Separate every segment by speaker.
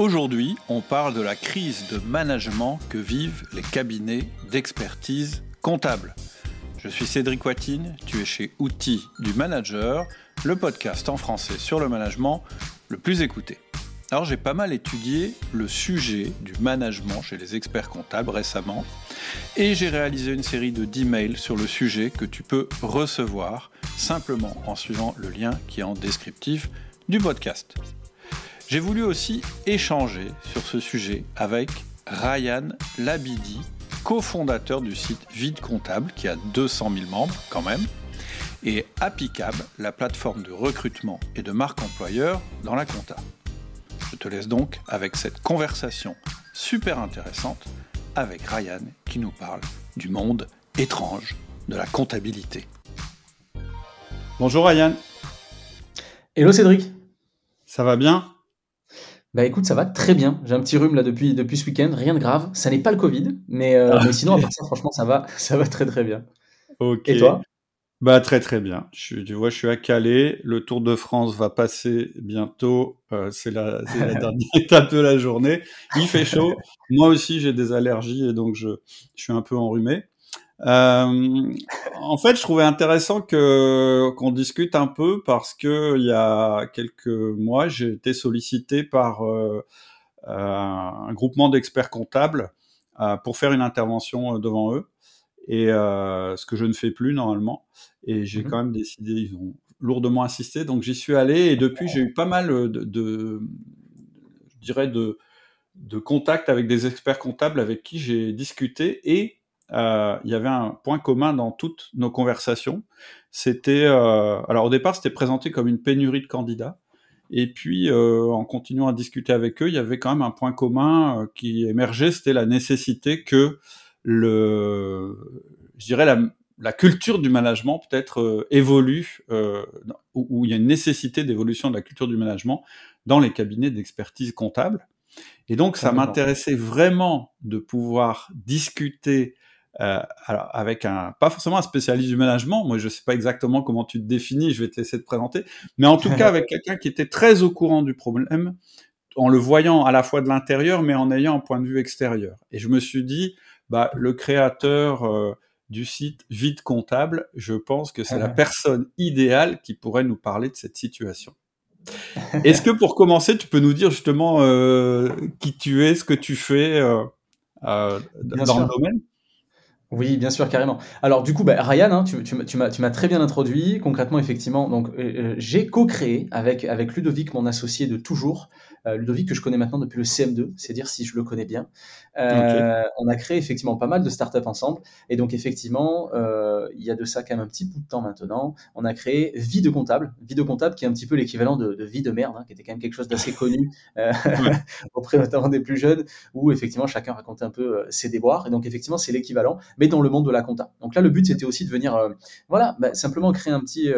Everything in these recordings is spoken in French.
Speaker 1: Aujourd'hui, on parle de la crise de management que vivent les cabinets d'expertise comptable. Je suis Cédric Watine, tu es chez Outils du Manager, le podcast en français sur le management le plus écouté. Alors j'ai pas mal étudié le sujet du management chez les experts comptables récemment et j'ai réalisé une série de 10 mails sur le sujet que tu peux recevoir simplement en suivant le lien qui est en descriptif du podcast. J'ai voulu aussi échanger sur ce sujet avec Ryan Labidi, cofondateur du site Vide Comptable, qui a 200 000 membres quand même, et Appicab, la plateforme de recrutement et de marque employeur dans la compta. Je te laisse donc avec cette conversation super intéressante avec Ryan qui nous parle du monde étrange de la comptabilité. Bonjour Ryan.
Speaker 2: Hello Cédric.
Speaker 1: Ça va bien?
Speaker 2: Bah écoute, ça va très bien. J'ai un petit rhume là depuis, depuis ce week-end, rien de grave. Ça n'est pas le Covid, mais, euh, ah, mais sinon, à part ça, franchement, ça va, ça va très très bien.
Speaker 1: Ok.
Speaker 2: Et toi?
Speaker 1: Bah très très bien. Je, tu vois, je suis à Calais. Le Tour de France va passer bientôt. Euh, c'est la, la dernière étape de la journée. Il fait chaud. Moi aussi, j'ai des allergies et donc je, je suis un peu enrhumé. Euh, en fait, je trouvais intéressant que qu'on discute un peu parce que il y a quelques mois, j'ai été sollicité par euh, euh un groupement d'experts comptables euh, pour faire une intervention devant eux, et ce que je ne fais plus normalement. Et j'ai mmh quand même décidé, ils ont lourdement insisté, donc j'y suis allé. Et depuis, j'ai eu pas mal de, de je dirais de de contacts avec des experts comptables avec qui j'ai discuté et euh, il y avait un point commun dans toutes nos conversations. C'était, euh, alors au départ, c'était présenté comme une pénurie de candidats. Et puis, euh, en continuant à discuter avec eux, il y avait quand même un point commun qui émergeait, c'était la nécessité que le, je dirais la, la culture du management peut-être évolue, où, où, il y a une nécessité d'évolution de la culture du management dans les cabinets d'expertise comptable. Et donc, ça m'intéressait vraiment de pouvoir discuter euh, alors avec un pas forcément un spécialiste du management, moi je sais pas exactement comment tu te définis, je vais te laisser te présenter, mais en tout cas avec quelqu'un qui était très au courant du problème, en le voyant à la fois de l'intérieur, mais en ayant un point de vue extérieur. Et je me suis dit, bah le créateur euh, du site Vide Comptable, je pense que c'est la personne idéale qui pourrait nous parler de cette situation. Est-ce que pour commencer, tu peux nous dire justement euh, qui tu es, ce que tu fais euh, euh dans le domaine?
Speaker 2: Oui, bien sûr, carrément. Alors du coup, bah, Ryan, hein, tu, tu, tu m'as très bien introduit. Concrètement, effectivement, donc euh, euh, j'ai co-créé avec avec Ludovic, mon associé de toujours, euh, Ludovic que je connais maintenant depuis le CM2, c'est dire si je le connais bien. Euh, On a créé effectivement pas mal de startups ensemble, et donc effectivement, il y a de ça quand même un petit bout de temps maintenant. On a créé Vie de comptable, Vie de comptable qui est un petit peu l'équivalent de, de, Vie de merde, hein, qui était quand même quelque chose d'assez connu auprès notamment des plus jeunes, où effectivement chacun racontait un peu ses déboires, et donc effectivement c'est l'équivalent, mais dans le monde de la compta. Donc là, le but c'était aussi de venir, voilà, bah, simplement créer un petit,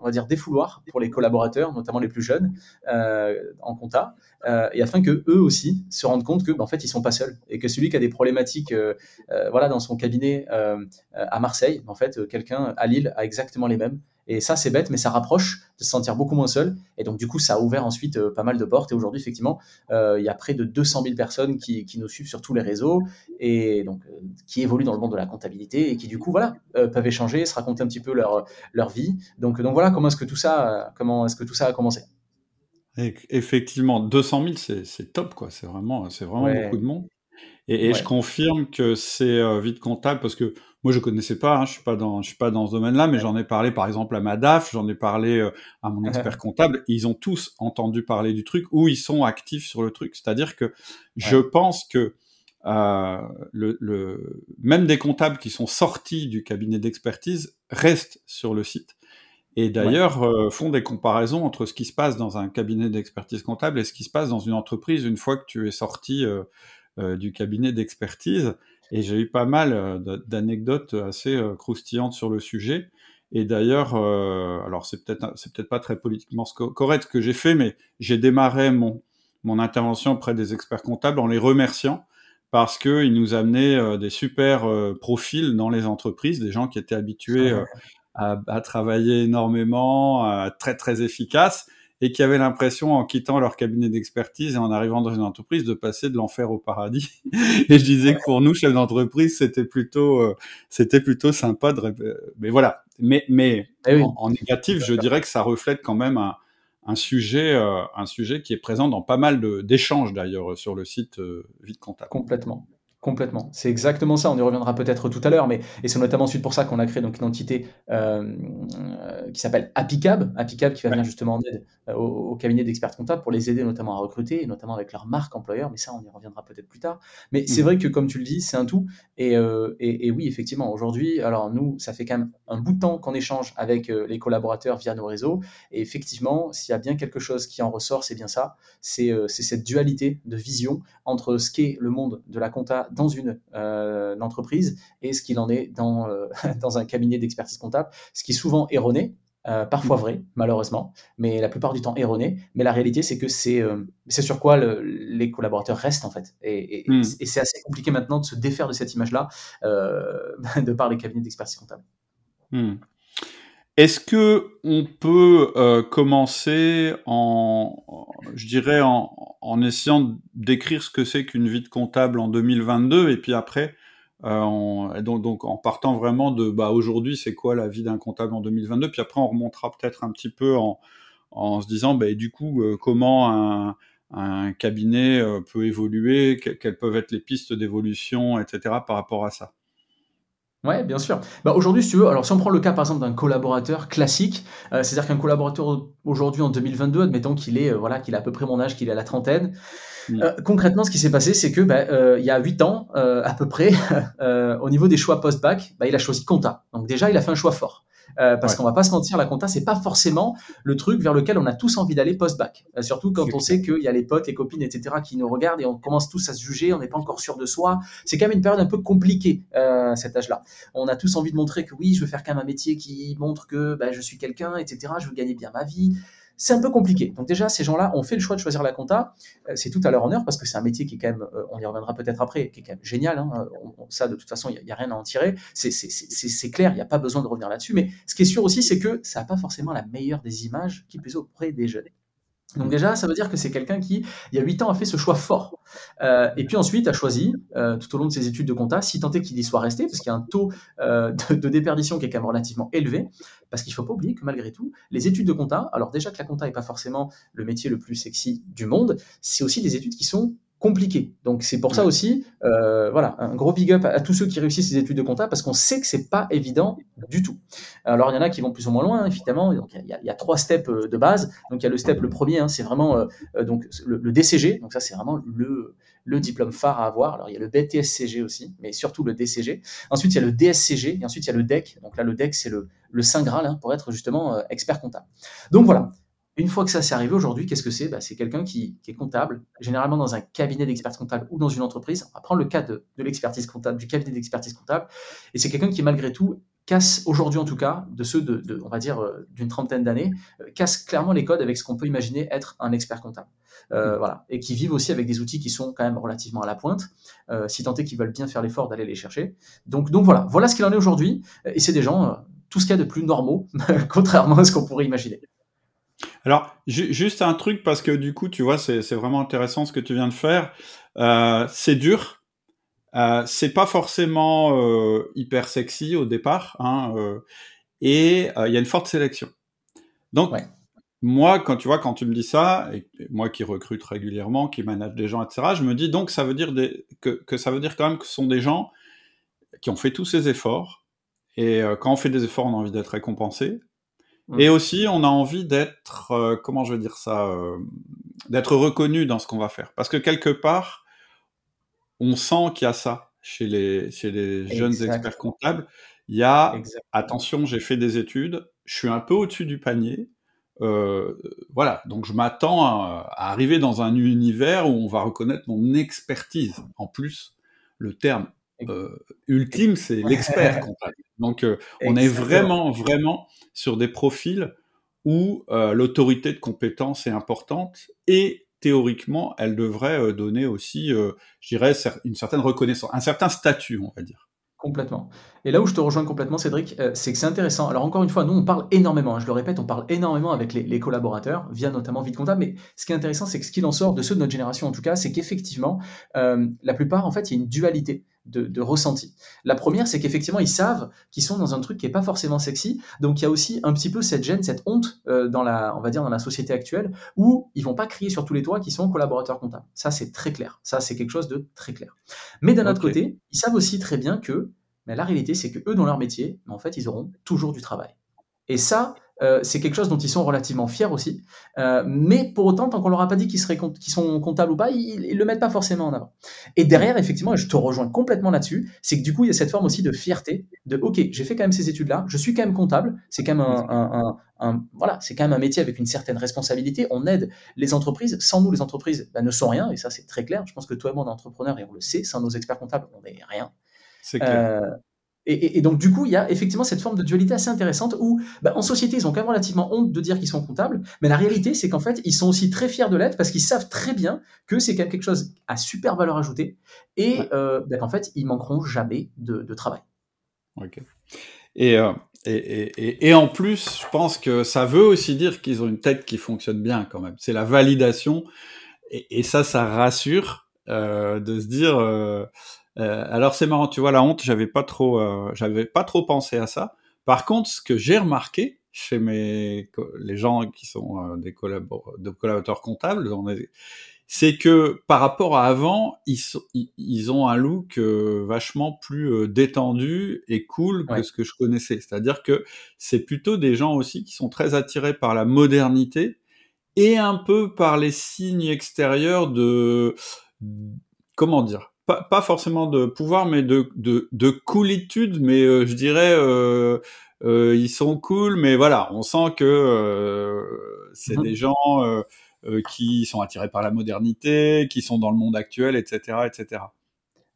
Speaker 2: on va dire défouloir pour les collaborateurs, notamment les plus jeunes en compta. Euh, et afin que eux aussi se rendent compte que, bah, en fait, ils sont pas seuls et que celui qui a des problématiques, euh, euh, voilà, dans son cabinet à Marseille, en fait, quelqu'un à Lille a exactement les mêmes. Et ça, c'est bête, mais ça rapproche de se sentir beaucoup moins seul. Et donc, du coup, ça a ouvert ensuite pas mal de portes. Et aujourd'hui, effectivement, il y a près de 200 000 personnes qui, qui, nous suivent sur tous les réseaux et donc qui évoluent dans le monde de la comptabilité et qui, du coup, voilà, peuvent échanger, se raconter un petit peu leur, leur vie. Donc, donc voilà, comment est-ce que tout ça, comment est-ce que tout ça a commencé?
Speaker 1: Effectivement, 200 000, c'est top, quoi. C'est vraiment, c'est vraiment beaucoup de monde. Et, et je confirme que c'est euh, vite comptable parce que moi je connaissais pas, hein, je suis pas dans, je suis pas dans ce domaine-là, mais j'en ai parlé par exemple à ma DAF, j'en ai parlé euh, à mon expert comptable. Ils ont tous entendu parler du truc ou ils sont actifs sur le truc. C'est-à-dire que je pense que euh, le, le, même des comptables qui sont sortis du cabinet d'expertise restent sur le site et d'ailleurs euh, font des comparaisons entre ce qui se passe dans un cabinet d'expertise comptable et ce qui se passe dans une entreprise une fois que tu es sorti euh, du cabinet d'expertise. Et j'ai eu pas mal d'anecdotes assez croustillantes sur le sujet. Et d'ailleurs, alors c'est peut-être c'est peut-être pas très politiquement correct ce que j'ai fait, mais j'ai démarré mon mon intervention auprès des experts comptables en les remerciant parce qu'ils nous amenaient des super profils dans les entreprises, des gens qui étaient habitués à, à, travailler énormément, très très efficace. Et qui avaient l'impression, en quittant leur cabinet d'expertise et en arrivant dans une entreprise, de passer de l'enfer au paradis. et je disais que pour nous, chefs d'entreprise, c'était plutôt, euh, c'était plutôt sympa de, mais voilà. Mais, mais eh en, négatif, je dirais que ça reflète quand même un, un sujet, euh, un sujet qui est présent dans pas mal d'échanges d'ailleurs sur le site euh, Vite Comptable.
Speaker 2: Complètement. Complètement. C'est exactement ça. On y reviendra peut-être tout à l'heure, mais et c'est notamment ensuite pour ça qu'on a créé donc une entité euh, qui s'appelle Apicab, Apicab qui va venir justement en aide euh, au, cabinet d'experts comptables pour les aider notamment à recruter, et notamment avec leur marque employeur. Mais ça, on y reviendra peut-être plus tard. Mais c'est mmh. vrai que comme tu le dis, c'est un tout. Et, euh, et, et oui, effectivement, aujourd'hui, alors nous, ça fait quand même un bout de temps qu'on échange avec les collaborateurs via nos réseaux. Et effectivement, s'il y a bien quelque chose qui en ressort, c'est bien ça. C'est cette dualité de vision entre ce qu'est le monde de la compta dans une, euh, entreprise et ce qu'il en est dans, euh, dans un cabinet d'expertise comptable, ce qui est souvent erroné, euh, parfois vrai, malheureusement, mais la plupart du temps erroné. Mais la réalité, c'est que c'est sur quoi les collaborateurs restent, en fait. Et, mm. et, c'est assez compliqué maintenant de se défaire de cette image-là de par les cabinets d'expertise comptable.
Speaker 1: Mm. Est-ce que on peut euh, commencer en, je dirais, en, en essayant d'écrire ce que c'est qu'une vie de comptable en 2022 et puis après, euh, donc, en partant vraiment de, bah aujourd'hui c'est quoi la vie d'un comptable en 2022, puis après on remontera peut-être un petit peu en, en se disant, bah, du coup, euh, comment un, un cabinet peut évoluer, quelles peuvent être les pistes d'évolution, etc. par rapport à ça?
Speaker 2: Ouais, bien sûr. Bah, aujourd'hui, si tu veux, alors si on prend le cas par exemple d'un collaborateur classique, euh, c'est-à-dire qu'un collaborateur aujourd'hui en 2022, admettons qu'il est, euh, voilà, qu'il a à peu près mon âge, qu'il est à la trentaine, mmh. euh, concrètement, ce qui s'est passé, c'est que bah, il y a 8 ans à peu près, au niveau des choix post-bac, bah, il a choisi compta. Donc déjà, il a fait un choix fort. Euh, parce qu'on va pas se mentir, la compta c'est pas forcément le truc vers lequel on a tous envie d'aller post-bac. Euh, surtout quand on sait qu'il y a les potes, les copines, etc. qui nous regardent et on commence tous à se juger, on n'est pas encore sûr de soi. C'est quand même une période un peu compliquée euh, cet âge-là. On a tous envie de montrer que oui, je veux faire quand même un métier qui montre que bah, je suis quelqu'un, etc. Je veux gagner bien ma vie c'est un peu compliqué. Donc déjà, ces gens-là ont fait le choix de choisir la compta. Euh, c'est tout à leur honneur parce que c'est un métier qui est quand même, euh, on y reviendra peut-être après, qui est quand même génial. Hein. ça, de toute façon, il n'y a, rien à en tirer. C'est clair, il n'y a pas besoin de revenir là-dessus. Mais ce qui est sûr aussi, c'est que ça n'a pas forcément la meilleure des images qui puisse auprès des jeunes. Donc déjà, ça veut dire que c'est quelqu'un qui, il y a 8 ans, a fait ce choix fort. Euh, et puis ensuite a choisi, euh, tout au long de ses études de compta, si tant est qu'il y soit resté, parce qu'il y a un taux euh, de, déperdition qui est quand même relativement élevé, parce qu'il ne faut pas oublier que malgré tout, les études de compta, alors déjà que la compta n'est pas forcément le métier le plus sexy du monde, c'est aussi des études qui sont compliqué. Donc c'est pour ça aussi, euh, voilà, un gros big up à, tous ceux qui réussissent ces études de compta parce qu'on sait que c'est pas évident du tout. Alors il y en a qui vont plus ou moins loin, évidemment. Donc il y, a, trois steps euh, de base. Donc il y a le step, le premier, hein, c'est vraiment euh, donc le, DCG. Donc ça c'est vraiment le le diplôme phare à avoir. Alors il y a le BTSCG aussi, mais surtout le DCG. Ensuite il y a le DSCG et ensuite il y a le DEC. Donc là le DEC c'est le le saint graal hein, pour être justement expert comptable. Donc voilà. Une fois que ça s'est arrivé aujourd'hui, qu'est-ce que c'est? Bah, C'est quelqu'un qui, est comptable, généralement dans un cabinet d'expertise comptable ou dans une entreprise. On va prendre le cas de, l'expertise comptable, du cabinet d'expertise comptable. Et c'est quelqu'un qui, malgré tout, casse aujourd'hui en tout cas, de ceux de, on va dire, euh, d'une trentaine d'années, euh, casse clairement les codes avec ce qu'on peut imaginer être un expert comptable. Euh, mmh. Voilà. Et qui vivent aussi avec des outils qui sont quand même relativement à la pointe, si tant est qu'ils veulent bien faire l'effort d'aller les chercher. Donc, donc voilà, voilà ce qu'il en est aujourd'hui. Et c'est des gens, tout ce qu'il y a de plus normaux, contrairement à ce qu'on pourrait imaginer.
Speaker 1: Alors, juste un truc, parce que du coup, tu vois, c'est vraiment intéressant ce que tu viens de faire. Euh, c'est dur. Euh, c'est pas forcément euh, hyper sexy au départ. Hein, et il y a une forte sélection. Donc, moi, quand tu vois, quand tu me dis ça, et moi qui recrute régulièrement, qui manage des gens, etc., je me dis donc ça veut dire des, que, que ça veut dire quand même que ce sont des gens qui ont fait tous ces efforts. Et quand on fait des efforts, on a envie d'être récompensé. Et aussi, on a envie d'être, euh, comment je veux dire ça, euh, d'être reconnu dans ce qu'on va faire. Parce que quelque part, on sent qu'il y a ça chez les, chez les jeunes experts comptables. Il y a, attention, j'ai fait des études, je suis un peu au-dessus du panier. Euh, voilà, donc je m'attends à, à, arriver dans un univers où on va reconnaître mon expertise. En plus, le terme euh, ultime, c'est l'expert comptable. Donc, euh, on est vraiment, vraiment sur des profils où euh, l'autorité de compétence est importante et théoriquement, elle devrait donner aussi, je dirais, une certaine reconnaissance, un certain statut, on va dire.
Speaker 2: Complètement. Et là où je te rejoins complètement, Cédric, euh, c'est que c'est intéressant. Alors encore une fois, nous, on parle énormément, hein, je le répète, on parle énormément avec les, les collaborateurs, via notamment Vite Comptable, mais ce qui est intéressant, c'est que ce qu'il en sort de ceux de notre génération, en tout cas, c'est qu'effectivement, euh, la plupart, en fait, il y a une dualité de, de ressenti. La première, c'est qu'effectivement, ils savent qu'ils sont dans un truc qui est pas forcément sexy, donc il y a aussi un petit peu cette gêne, cette honte euh, dans la, on va dire, dans la société actuelle, où ils vont pas crier sur tous les toits qu'ils sont collaborateurs comptables. Ça, c'est très clair. Ça, c'est quelque chose de très clair. Mais d'un autre côté, ils savent aussi très bien que mais la réalité, c'est que eux, dans leur métier, en fait, ils auront toujours du travail. Et ça, euh, c'est quelque chose dont ils sont relativement fiers aussi. Euh, mais pour autant, tant qu'on leur a pas dit qu'ils seraient compte- qu'ils sont comptables ou pas, ils, ils le mettent pas forcément en avant. Et derrière, effectivement, et je te rejoins complètement là-dessus, c'est que du coup, il y a cette forme aussi de fierté, de OK, j'ai fait quand même ces études-là, je suis quand même comptable, c'est quand même un, un- un- un- voilà, c'est quand même un métier avec une certaine responsabilité. On aide les entreprises. Sans nous, les entreprises bah, ne sont rien, et ça, c'est très clair. Je pense que toi et moi, on est entrepreneurs et on le sait. Sans nos experts comptables, on n'est rien.
Speaker 1: C'est clair.
Speaker 2: Euh, et, et- et donc, du coup, il y a effectivement cette forme de dualité assez intéressante où, bah, en société, ils ont quand même relativement honte de dire qu'ils sont comptables, mais la réalité, c'est qu'en fait, ils sont aussi très fiers de l'être parce qu'ils savent très bien que c'est quand même quelque chose à super valeur ajoutée et
Speaker 1: Ouais.
Speaker 2: euh, bah, qu'en fait, ils manqueront jamais de, de travail.
Speaker 1: Ok. Et, euh, et, et, et- et en plus, je pense que ça veut aussi dire qu'ils ont une tête qui fonctionne bien quand même. C'est la validation. Et, et ça, ça rassure euh, de se dire. Euh, alors c'est marrant, tu vois, la honte, j'avais pas trop, euh, j'avais pas trop pensé à ça. Par contre, ce que j'ai remarqué chez mes les gens qui sont euh, des collabor- de collaborateurs comptables, c'est que par rapport à avant, ils, sont- ils, ils ont un look euh, vachement plus euh, détendu et cool que
Speaker 2: Ouais.
Speaker 1: ce que je connaissais. C'est-à-dire que c'est plutôt des gens aussi qui sont très attirés par la modernité et un peu par les signes extérieurs de comment dire pas, pas forcément de pouvoir mais de de, de coolitude mais euh, je dirais euh, euh, ils sont cool mais voilà on sent que euh, c'est
Speaker 2: Mhm.
Speaker 1: des gens euh, euh, qui sont attirés par la modernité qui sont dans le monde actuel etc etc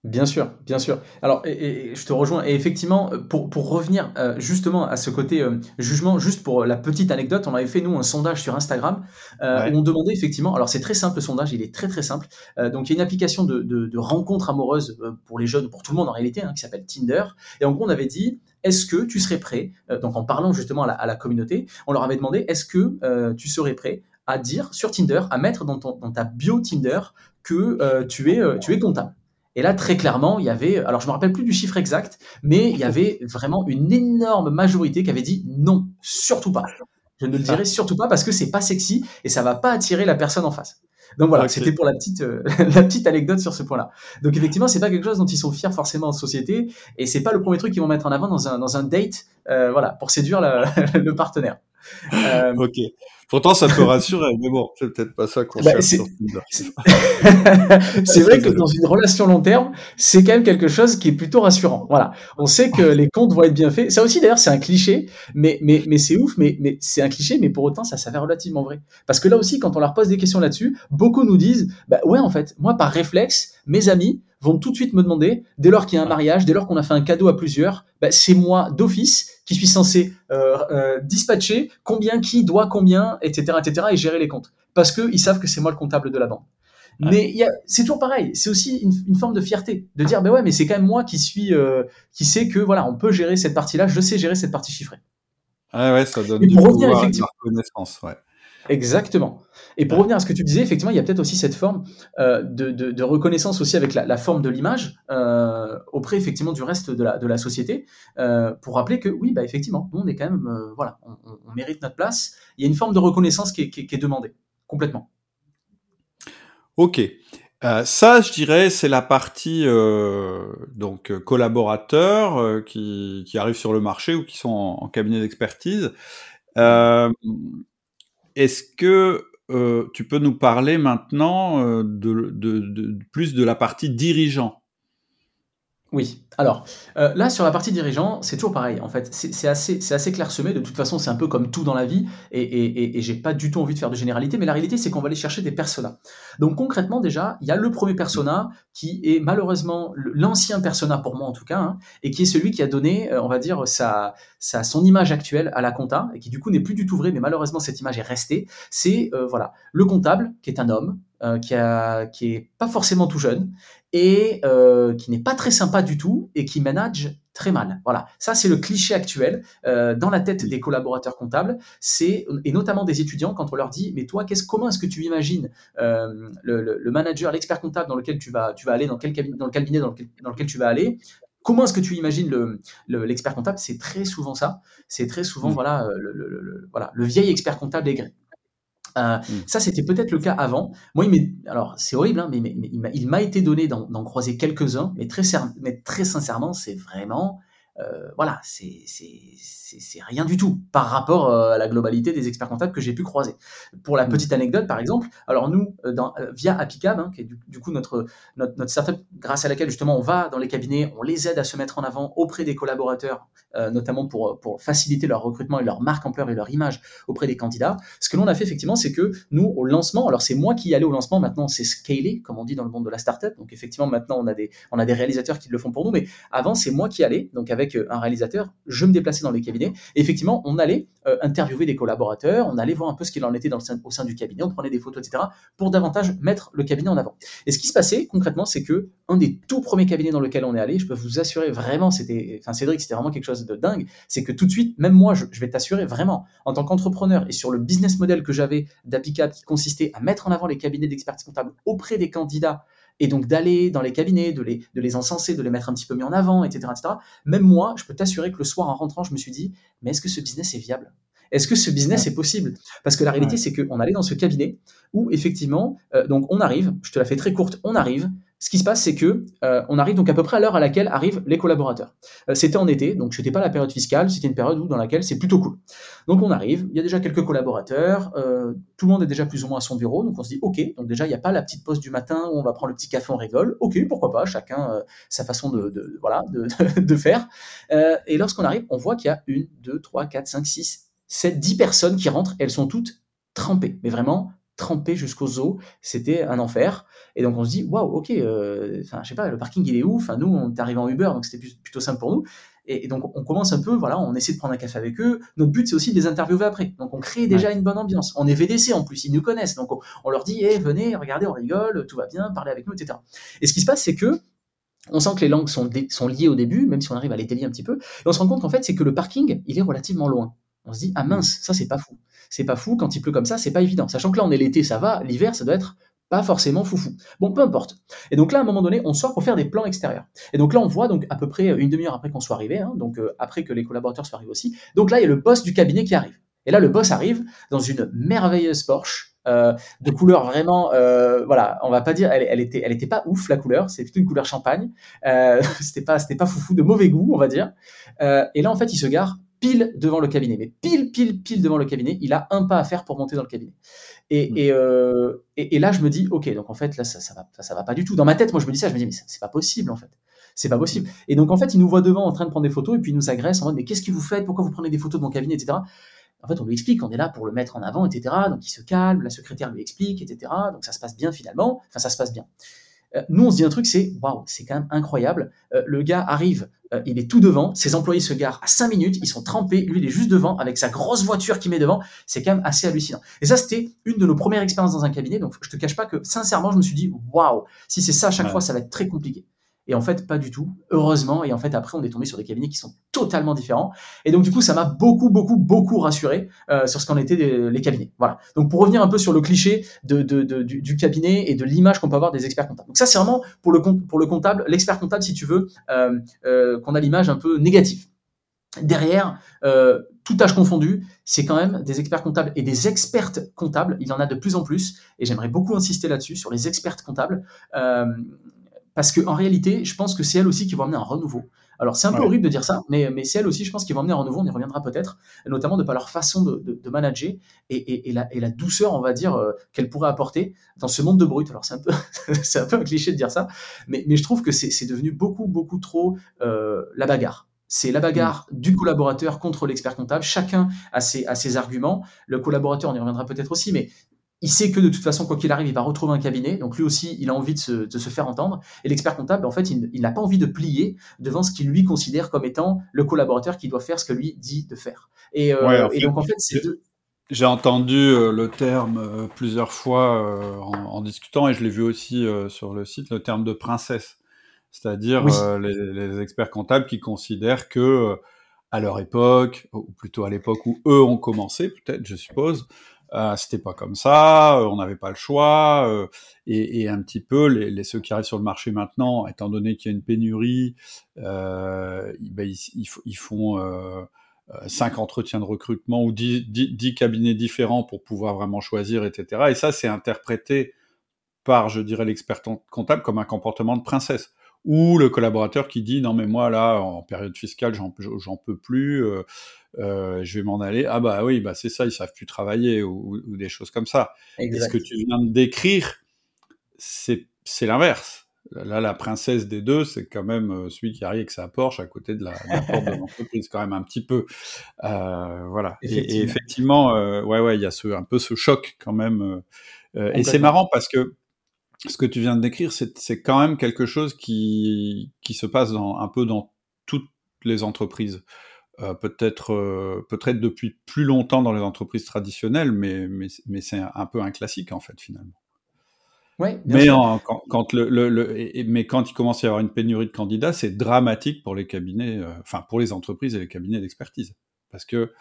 Speaker 2: Bien sûr, bien sûr. Alors, et, je te rejoins. Et effectivement, pour, pour revenir euh, justement à ce côté euh, jugement, juste pour la petite anecdote, on avait fait nous un sondage sur Instagram euh,
Speaker 1: Ouais.
Speaker 2: où on demandait effectivement. Alors c'est très simple le sondage, il est très très simple. Euh, donc il y a une application de, de, de rencontre amoureuse euh, pour les jeunes, pour tout le monde en réalité, hein, qui s'appelle Tinder. Et en gros, on avait dit est-ce que tu serais prêt euh, Donc en parlant justement à la, à la communauté, on leur avait demandé est-ce que euh, tu serais prêt à dire sur Tinder, à mettre dans, ton, dans ta bio Tinder que euh, tu es euh, tu es comptable? Et là, très clairement, il y avait, alors je me rappelle plus du chiffre exact, mais il y avait vraiment une énorme majorité qui avait dit non, surtout pas. Je ne le dirai surtout pas parce que c'est pas sexy et ça va pas attirer la personne en face. Donc voilà, c'était pour la petite, euh, la petite anecdote sur ce point-là. Donc effectivement, c'est pas quelque chose dont ils sont fiers forcément en société et c'est pas le premier truc qu'ils vont mettre en avant dans un, dans un date, voilà, pour séduire la- le partenaire. Euh,
Speaker 1: ok pourtant ça peut rassurer mais bon c'est peut-être pas ça qu'on
Speaker 2: Bah, c'est vrai que dans une relation long terme, c'est quand même quelque chose qui est plutôt rassurant. Voilà, on sait que les comptes vont être bien faits. Ça aussi, d'ailleurs, c'est un cliché, mais mais mais c'est ouf. Mais mais c'est un cliché, mais pour autant, ça s'avère relativement vrai. Parce que là aussi, quand on leur pose des questions là-dessus, beaucoup nous disent, bah ouais, en fait, moi par réflexe, mes amis vont tout de suite me demander, dès lors qu'il y a un mariage, dès lors qu'on a fait un cadeau à plusieurs, bah, c'est moi d'office qui suis censé euh, euh, dispatcher combien qui doit combien, etc., etc., et gérer les comptes. Parce qu'ils savent que c'est moi le comptable de la banque.
Speaker 1: Ouais.
Speaker 2: Mais c'est toujours pareil. C'est aussi une, une forme de fierté de dire, ben ouais, mais c'est quand même moi qui suis, euh, qui sait que voilà, on peut gérer cette partie-là. Je sais gérer cette partie chiffrée.
Speaker 1: ah ouais ça donne
Speaker 2: Et
Speaker 1: du pouvoir et de la
Speaker 2: effectivement-
Speaker 1: reconnaissance ouais
Speaker 2: Exactement. Et pour
Speaker 1: Ouais.
Speaker 2: revenir à ce que tu disais, effectivement, il y a peut-être aussi cette forme euh, de, de, de reconnaissance aussi avec la, la forme de l'image euh, auprès effectivement du reste de la, de la société, euh, pour rappeler que oui, bah effectivement, nous on est quand même, voilà, on, on- on mérite notre place. Il y a une forme de reconnaissance qui est, qui est- qui est demandée complètement.
Speaker 1: Ok. Ça, je dirais, c'est la partie donc collaborateurs qui, qui arrivent sur le marché ou qui sont en, en cabinet d'expertise. Euh, Est-ce que euh, tu peux nous parler maintenant euh, de, plus de la partie dirigeant?
Speaker 2: Oui. Alors euh, là, sur la partie dirigeant, c'est toujours pareil. En fait, c'est assez, assez clairsemé. De toute façon, c'est un peu comme tout dans la vie. Et, j'ai pas du tout envie de faire de généralité. Mais la réalité, c'est qu'on va aller chercher des personas. Donc concrètement, déjà, il y a le premier persona qui est malheureusement l'ancien persona pour moi en tout cas, hein, et qui est celui qui a donné, euh, on va dire, sa, sa son image actuelle à la compta et qui du coup n'est plus du tout vrai. Mais malheureusement, cette image est restée. C'est euh, voilà le comptable qui est un homme. Euh, qui, a, qui est pas forcément tout jeune et euh, qui n'est pas très sympa du tout et qui manage très mal. Voilà, ça c'est le cliché actuel euh, dans la tête des collaborateurs comptables. C'est et notamment des étudiants quand on leur dit mais toi qu'est-ce comment est-ce que tu imagines euh, le, le, le, manager, l'expert comptable dans lequel tu vas tu vas aller dans quel cabinet dans le cabinet dans lequel, dans lequel tu vas aller Comment est-ce que tu imagines l'expert le, comptable? C'est très souvent ça. C'est très souvent mmh. voilà, le, voilà, le vieil expert comptable aigri. Euh, mmh. Ça, c'était peut-être le cas avant. Moi, il alors c'est horrible, hein, mais, mais, mais il m'a été donné d'en croiser quelques-uns, mais très, mais très sincèrement, c'est vraiment euh, voilà, c'est rien du tout par rapport euh, à la globalité des experts comptables que j'ai pu croiser. Pour la mmh. petite anecdote, par exemple, alors nous, euh, dans, via Apicab, hein, qui est du, coup notre, notre, notre, startup grâce à laquelle justement on va dans les cabinets, on les aide à se mettre en avant auprès des collaborateurs, notamment pour, pour faciliter leur recrutement et leur marque ampleur et leur image auprès des candidats. Ce que l'on a fait effectivement, c'est que nous, au lancement, alors c'est moi qui y allais au lancement, maintenant c'est scalé, comme on dit dans le monde de la startup. Donc effectivement, maintenant on a des, on a des réalisateurs qui le font pour nous, mais avant c'est moi qui y allais, donc avec euh, un réalisateur, je me déplaçais dans les cabinets. Et effectivement, on allait euh, interviewer des collaborateurs, on allait voir un peu ce qu'il en était dans le au sein du cabinet, on prenait des photos, etc., pour davantage mettre le cabinet en avant. Et ce qui se passait concrètement, c'est que un des tout premiers cabinets dans lequel on est allé, je peux vous assurer vraiment, c'était, enfin Cédric, c'était vraiment quelque chose de dingue, c'est que tout de suite, même moi, je, vais t'assurer vraiment, en tant qu'entrepreneur et sur le business model que j'avais d'Apicap qui consistait à mettre en avant les cabinets d'expertise comptable auprès des candidats et donc d'aller dans les cabinets, de les, de les encenser, de les mettre un petit peu mis en avant, etc. etc. Même moi, je peux t'assurer que le soir en rentrant, je me suis dit, mais est-ce que ce business est viable? Est-ce que ce business est possible? Parce que la réalité, c'est qu'on allait dans ce cabinet où effectivement, euh, donc on arrive, je te la fais très courte, on arrive, ce qui se passe, c'est que euh, on arrive donc à peu près à l'heure à laquelle arrivent les collaborateurs. Euh, c'était en été, donc c'était pas la période fiscale, c'était une période où, dans laquelle c'est plutôt cool. Donc on arrive, il y a déjà quelques collaborateurs, euh, tout le monde est déjà plus ou moins à son bureau, donc on se dit ok, donc déjà il n'y a pas la petite pause du matin où on va prendre le petit café, on rigole, ok, pourquoi pas, chacun sa façon de, voilà de faire. et lorsqu'on arrive, on voit qu'il y a une, deux, trois, quatre, cinq, six, sept, dix personnes qui rentrent, elles sont toutes trempées, mais vraiment trempé jusqu'aux os, c'était un enfer. Et donc on se dit, waouh, ok, euh, enfin je sais pas, le parking il est où Enfin nous on est arrivé en Uber, donc c'était plutôt simple pour nous. Et, donc on commence un peu, voilà, on essaie de prendre un café avec eux. Notre but c'est aussi de les interviewer après. Donc on crée déjà une bonne ambiance. On est VDC en plus, ils nous connaissent, donc on, leur dit, hey, venez, regardez, on rigole, tout va bien, parlez avec nous, etc. Et ce qui se passe c'est que on sent que les langues sont, sont liées au début, même si on arrive à les délier un petit peu. Et on se rend compte qu'en fait c'est que le parking il est relativement loin. On se dit, ah mince, ça c'est pas fou. C'est pas fou, quand il pleut comme ça, c'est pas évident. Sachant que là, on est l'été, ça va, l'hiver, ça doit être pas forcément foufou. Bon, peu importe. Et donc là, à un moment donné, on sort pour faire des plans extérieurs. Et donc là, on voit donc à peu près une demi-heure après qu'on soit arrivé, hein, donc euh, après que les collaborateurs soient arrivés aussi. Donc là, il y a le boss du cabinet qui arrive. Et là, le boss arrive dans une merveilleuse Porsche. Euh, de couleur vraiment, euh, voilà, on va pas dire, elle, était, elle était pas ouf la couleur, c'est plutôt une couleur champagne, euh, c'était pas, c'était pas foufou, de mauvais goût, on va dire. Et là, en fait, il se gare pile devant le cabinet, mais pile, pile, pile devant le cabinet. Il a un pas à faire pour monter dans le cabinet. Et, hmm. euh, et, et, là, je me dis, ok, donc en fait, là, ça, ça va, ça, va pas du tout. Dans ma tête, moi, je me dis ça, je me dis, mais c'est pas possible, en fait. C'est pas possible. Et donc, en fait, il nous voit devant en train de prendre des photos, et puis il nous agresse en mode, mais qu'est-ce que vous faites? Pourquoi vous prenez des photos de mon cabinet, etc. En fait, on lui explique qu'on est là pour le mettre en avant, etc. Donc, il se calme, la secrétaire lui explique, etc. Donc, ça se passe bien finalement. Enfin, ça se passe bien. Euh, nous, on se dit un truc, c'est waouh, c'est quand même incroyable. Euh, le gars arrive, euh, il est tout devant, ses employés se garent à 5 minutes, ils sont trempés, lui il est juste devant avec sa grosse voiture qui met devant. C'est quand même assez hallucinant. Et ça, c'était une de nos premières expériences dans un cabinet. Donc, je te cache pas que sincèrement, je me suis dit waouh, si c'est ça à chaque fois, ça va être très compliqué. Et en fait, pas du tout, heureusement. Et en fait, après, on est tombé sur des cabinets qui sont totalement différents. Et donc, du coup, ça m'a beaucoup, beaucoup, beaucoup rassuré euh, sur ce qu'en étaient les, cabinets. Voilà. Donc, pour revenir un peu sur le cliché de, de, de du, cabinet et de l'image qu'on peut avoir des experts comptables. Donc, ça, c'est vraiment pour le, pour le comptable, l'expert comptable, si tu veux, euh, euh, qu'on a l'image un peu négative. Derrière, euh, tout âge confondu, c'est quand même des experts comptables et des expertes comptables. Il y en a de plus en plus, et j'aimerais beaucoup insister là-dessus, sur les expertes comptables. Euh, parce qu'en réalité, je pense que c'est elles aussi qui vont amener un renouveau. Alors c'est un peu horrible de dire ça, mais, mais c'est elles aussi, je pense, qui vont amener un renouveau, on y reviendra peut-être, notamment de par leur façon de, de, manager et, et, et, la, et, la, douceur, on va dire, euh, qu'elles pourraient apporter dans ce monde de brut. Alors c'est un, peu, c'est un peu un cliché de dire ça, mais, mais je trouve que c'est, devenu beaucoup, beaucoup trop euh, la bagarre. C'est la bagarre mm. du collaborateur contre l'expert comptable. Chacun a ses, a ses arguments. Le collaborateur, on y reviendra peut-être aussi, mais il sait que de toute façon, quoi qu'il arrive, il va retrouver un cabinet. Donc lui aussi, il a envie de se, faire entendre. Et l'expert comptable, en fait, il, n'a pas envie de plier devant ce qu'il lui considère comme étant le collaborateur qui doit faire ce que lui dit de faire. Et, euh, donc en fait, c'est deux.
Speaker 1: J'ai entendu euh, le terme euh, plusieurs fois en, en, discutant et je l'ai vu aussi sur le site, le terme de princesse. C'est-à-dire les, les, experts comptables qui considèrent que à leur époque, ou plutôt à l'époque où eux ont commencé, peut-être, je suppose, euh, c'était pas comme ça, on n'avait pas le choix, euh, et, un petit peu les, ceux qui arrivent sur le marché maintenant, étant donné qu'il y a une pénurie, euh, ben, ils, font euh, cinq entretiens de recrutement ou dix, cabinets différents pour pouvoir vraiment choisir, etc. Et ça, c'est interprété par, je dirais, l'expert comptable comme un comportement de princesse. Ou le collaborateur qui dit non mais moi là en période fiscale j'en peux plus, euh, euh, je vais m'en aller. Ah bah oui bah c'est ça ils savent plus travailler ou, des choses comme ça. Et ce que tu viens de décrire c'est c'est l'inverse Là, la princesse des deux, c'est quand même euh, celui qui arrive avec sa Porsche à côté de la, porte de l'entreprise, quand même un petit peu. Euh, voilà. Et, effectivement, euh, ouais, ouais, il y a ce, un peu ce choc quand même. et c'est marrant parce que ce que tu viens de décrire, c'est quand même quelque chose qui, qui se passe dans, un peu dans toutes les entreprises. peut-être peut-être depuis plus longtemps dans les entreprises traditionnelles, mais, mais, mais c'est un peu un classique en fait finalement mais, quand, le, mais quand il commence à y avoir une pénurie de candidats, c'est dramatique pour les cabinets, euh, enfin pour les entreprises et les cabinets d'expertise. Parce que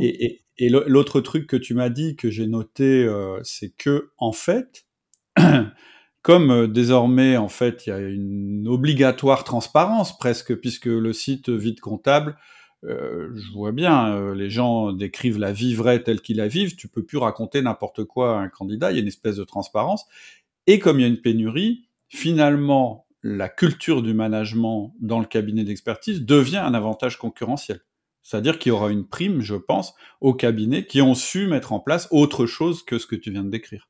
Speaker 1: et, et, l'autre truc que tu m'as dit que j'ai noté, euh, c'est que en fait, comme euh, désormais en fait il y a une obligatoire transparence presque, puisque le site vide comptable, je vois bien, les gens décrivent la vie vraie telle qu'ils la vivent. Tu peux plus raconter n'importe quoi à un candidat. Il y a une espèce de transparence. Et comme il y a une pénurie, finalement, la culture du management dans le cabinet d'expertise devient un avantage concurrentiel. C'est-à-dire qu'il y aura une prime, je pense, aux cabinets qui ont su mettre en place autre chose que ce que tu viens de décrire.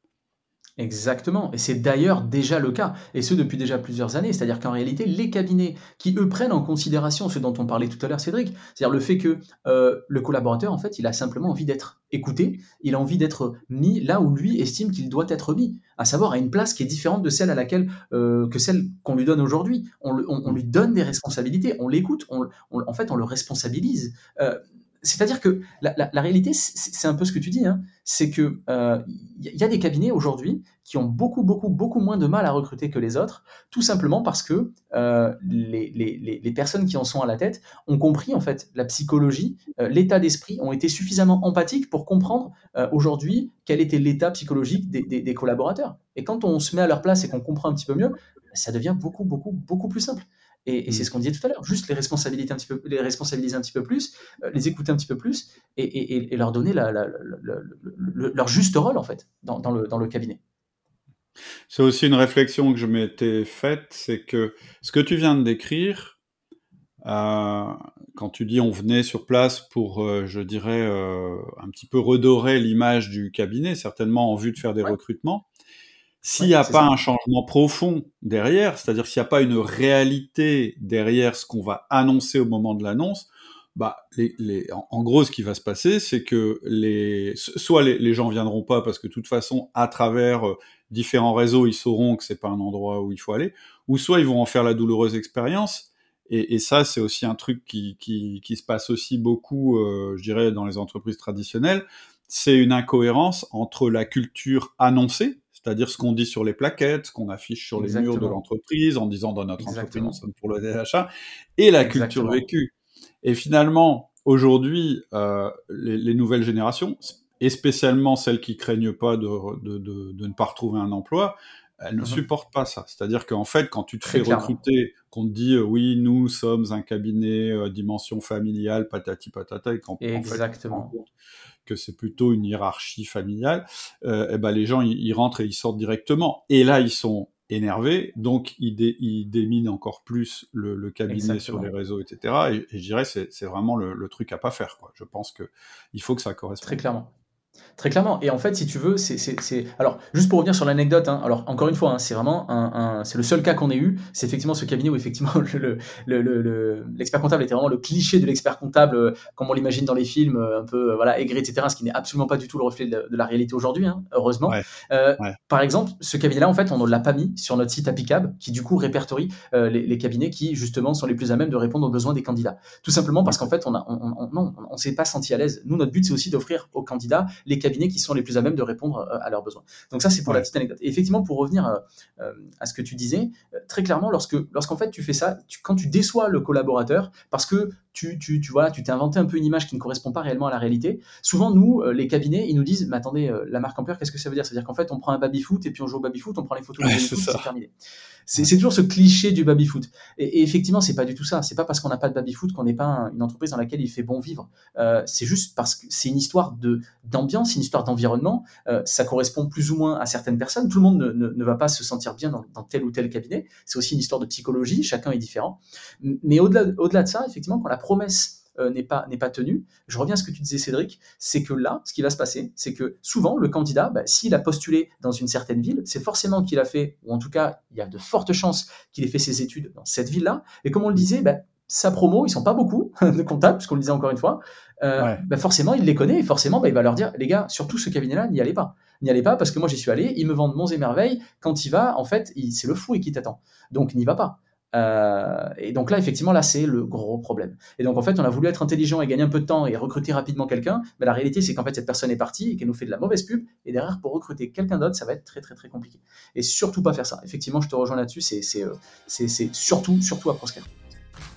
Speaker 2: Exactement, et c'est d'ailleurs déjà le cas, et ce depuis déjà plusieurs années, c'est-à-dire qu'en réalité, les cabinets qui, eux, prennent en considération ce dont on parlait tout à l'heure, Cédric, c'est-à-dire le fait que euh, le collaborateur, en fait, il a simplement envie d'être écouté, il a envie d'être mis là où lui estime qu'il doit être mis, à savoir à une place qui est différente de celle à laquelle euh, que celle qu'on lui donne aujourd'hui. On, lui donne des responsabilités, on l'écoute, en fait, on le responsabilise. Euh, c'est-à-dire que la, réalité, c'est un peu ce que tu dis, hein. c'est que il euh, y a des cabinets aujourd'hui qui ont beaucoup, beaucoup, beaucoup moins de mal à recruter que les autres, tout simplement parce que euh, les, personnes qui en sont à la tête ont compris en fait la psychologie, euh, l'état d'esprit, ont été suffisamment empathiques pour comprendre aujourd'hui quel était l'état psychologique des, des, collaborateurs. Et quand on se met à leur place et qu'on comprend un petit peu mieux, ça devient beaucoup, beaucoup, beaucoup plus simple. Et, c'est mm. ce qu'on disait tout à l'heure, juste les responsabiliser un petit peu, les responsabiliser un petit peu plus, euh, les écouter un petit peu plus et, leur donner leur juste rôle en fait dans, le, dans le cabinet.
Speaker 1: C'est aussi une réflexion que je m'étais faite, c'est que ce que tu viens de décrire, euh, quand tu dis on venait sur place pour, euh, je dirais, un petit peu redorer l'image du cabinet, certainement en vue de faire des recrutements, s'il n'y a pas un changement profond derrière, c'est-à-dire s'il n'y a pas une réalité derrière ce qu'on va annoncer au moment de l'annonce, bah, les, en, gros, ce qui va se passer, c'est que les, soit les, les, gens viendront pas parce que de toute façon, à travers euh, différents réseaux, ils sauront que c'est pas un endroit où il faut aller, ou soit ils vont en faire la douloureuse expérience. Et, et ça, c'est aussi un truc qui, qui, qui, se passe aussi beaucoup, euh, je dirais, dans les entreprises traditionnelles. C'est une incohérence entre la culture annoncée, c'est-à-dire ce qu'on dit sur les plaquettes, ce qu'on affiche sur les murs de l'entreprise en disant dans notre entreprise, nous sommes pour le DHA, et la culture vécue. Et finalement, aujourd'hui, euh, les, nouvelles générations, et spécialement celles qui craignent pas de, ne pas retrouver un emploi, elles ne mhm. supportent pas ça. C'est-à-dire qu'en fait, quand tu te fais recruter, qu'on te dit euh, oui, nous sommes un cabinet euh, dimension familiale, patati patata, et qu'en
Speaker 2: Exactement
Speaker 1: que c'est plutôt une hiérarchie familiale, euh, et eh ben les gens ils rentrent et ils sortent directement. Et là ils sont énervés, donc ils, déminent encore plus le, cabinet sur les réseaux, etc. Et, je dirais c'est c'est vraiment le, le, truc à pas faire. Quoi. Je pense que il faut que ça corresponde.
Speaker 2: Très clairement. Très clairement. Et en fait, si tu veux, c'est. Alors, juste pour revenir sur l'anecdote, hein, alors encore une fois, hein, c'est vraiment un, c'est le seul cas qu'on ait eu. C'est effectivement ce cabinet où effectivement l'expert le, le, le, comptable était vraiment le cliché de l'expert comptable, euh, comme on l'imagine dans les films, euh, un peu euh, voilà aigri, etc. Ce qui n'est absolument pas du tout le reflet de, la réalité aujourd'hui, hein, heureusement. Par exemple, ce cabinet-là, en fait, on ne l'a pas mis sur notre site Apicab, qui du coup répertorie les, cabinets qui justement sont les plus à même de répondre aux besoins des candidats. Tout simplement parce qu'en fait, on a, on, on, on, s'est pas senti à l'aise. Nous, notre but, c'est aussi d'offrir aux candidats les cabinets qui sont les plus à même de répondre à leurs besoins. Donc ça, c'est pour la petite anecdote. Et effectivement, pour revenir à ce que tu disais, très clairement, lorsque, lorsqu'en fait tu fais ça, quand tu déçois le collaborateur, parce que tu, tu, tu vois, tu t'es inventé un peu une image qui ne correspond pas réellement à la réalité. Souvent, nous, les cabinets, ils nous disent, mais attendez, la marque Ampère, qu'est-ce que ça veut dire? C'est-à-dire qu'en fait, on prend un baby-foot et puis on joue au baby-foot, on prend les photos du baby-foot, c'est terminé. C'est toujours ce cliché du baby-foot. Et, et, effectivement, c'est pas du tout ça. C'est pas parce qu'on n'a pas de baby-foot qu'on n'est pas une entreprise dans laquelle il fait bon vivre. Euh, c'est juste parce que c'est une histoire de d'ambiance, une histoire d'environnement. Euh, ça correspond plus ou moins à certaines personnes. Tout le monde ne, ne, ne va pas se sentir bien dans, dans, tel ou tel cabinet. C'est aussi une histoire de psychologie. Chacun est différent. Mais au-delà au-delà de ça, effectivement, quand la promesse euh, n'est pas, n'est pas tenu. Je reviens à ce que tu disais, Cédric, c'est que là, ce qui va se passer, c'est que souvent, le candidat, bah, s'il a postulé dans une certaine ville, c'est forcément qu'il a fait, ou en tout cas, il y a de fortes chances qu'il ait fait ses études dans cette ville-là. Et comme on le disait, bah, sa promo, ils sont pas beaucoup de comptables, puisqu'on le disait encore une fois, euh, ouais. bah forcément, il les connaît, et forcément, bah, il va leur dire, les gars, surtout ce cabinet-là, n'y allez pas. N'y allez pas, parce que moi, j'y suis allé, ils me vendent monts et merveilles, quand il va, en fait, c'est le fou et qui t'attend. Donc, n'y va pas. Euh, et donc là, effectivement, là, c'est le gros problème. Et donc, en fait, on a voulu être intelligent et gagner un peu de temps et recruter rapidement quelqu'un. Mais la réalité, c'est qu'en fait, cette personne est partie et qu'elle nous fait de la mauvaise pub. Et derrière, pour recruter quelqu'un d'autre, ça va être très, très, très compliqué. Et surtout pas faire ça. Effectivement, je te rejoins là-dessus. C'est euh, surtout, surtout à proscrire.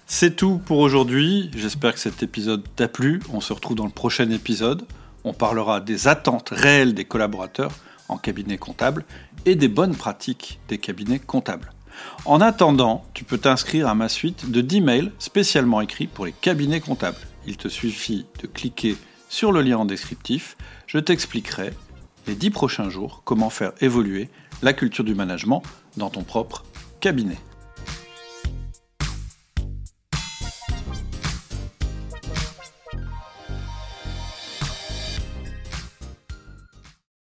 Speaker 1: C'est tout pour aujourd'hui. J'espère que cet épisode t'a plu. On se retrouve dans le prochain épisode. On parlera des attentes réelles des collaborateurs en cabinet comptable et des bonnes pratiques des cabinets comptables. En attendant, tu peux t'inscrire à ma suite de 10 mails spécialement écrits pour les cabinets comptables. Il te suffit de cliquer sur le lien en descriptif. Je t'expliquerai les 10 prochains jours comment faire évoluer la culture du management dans ton propre cabinet.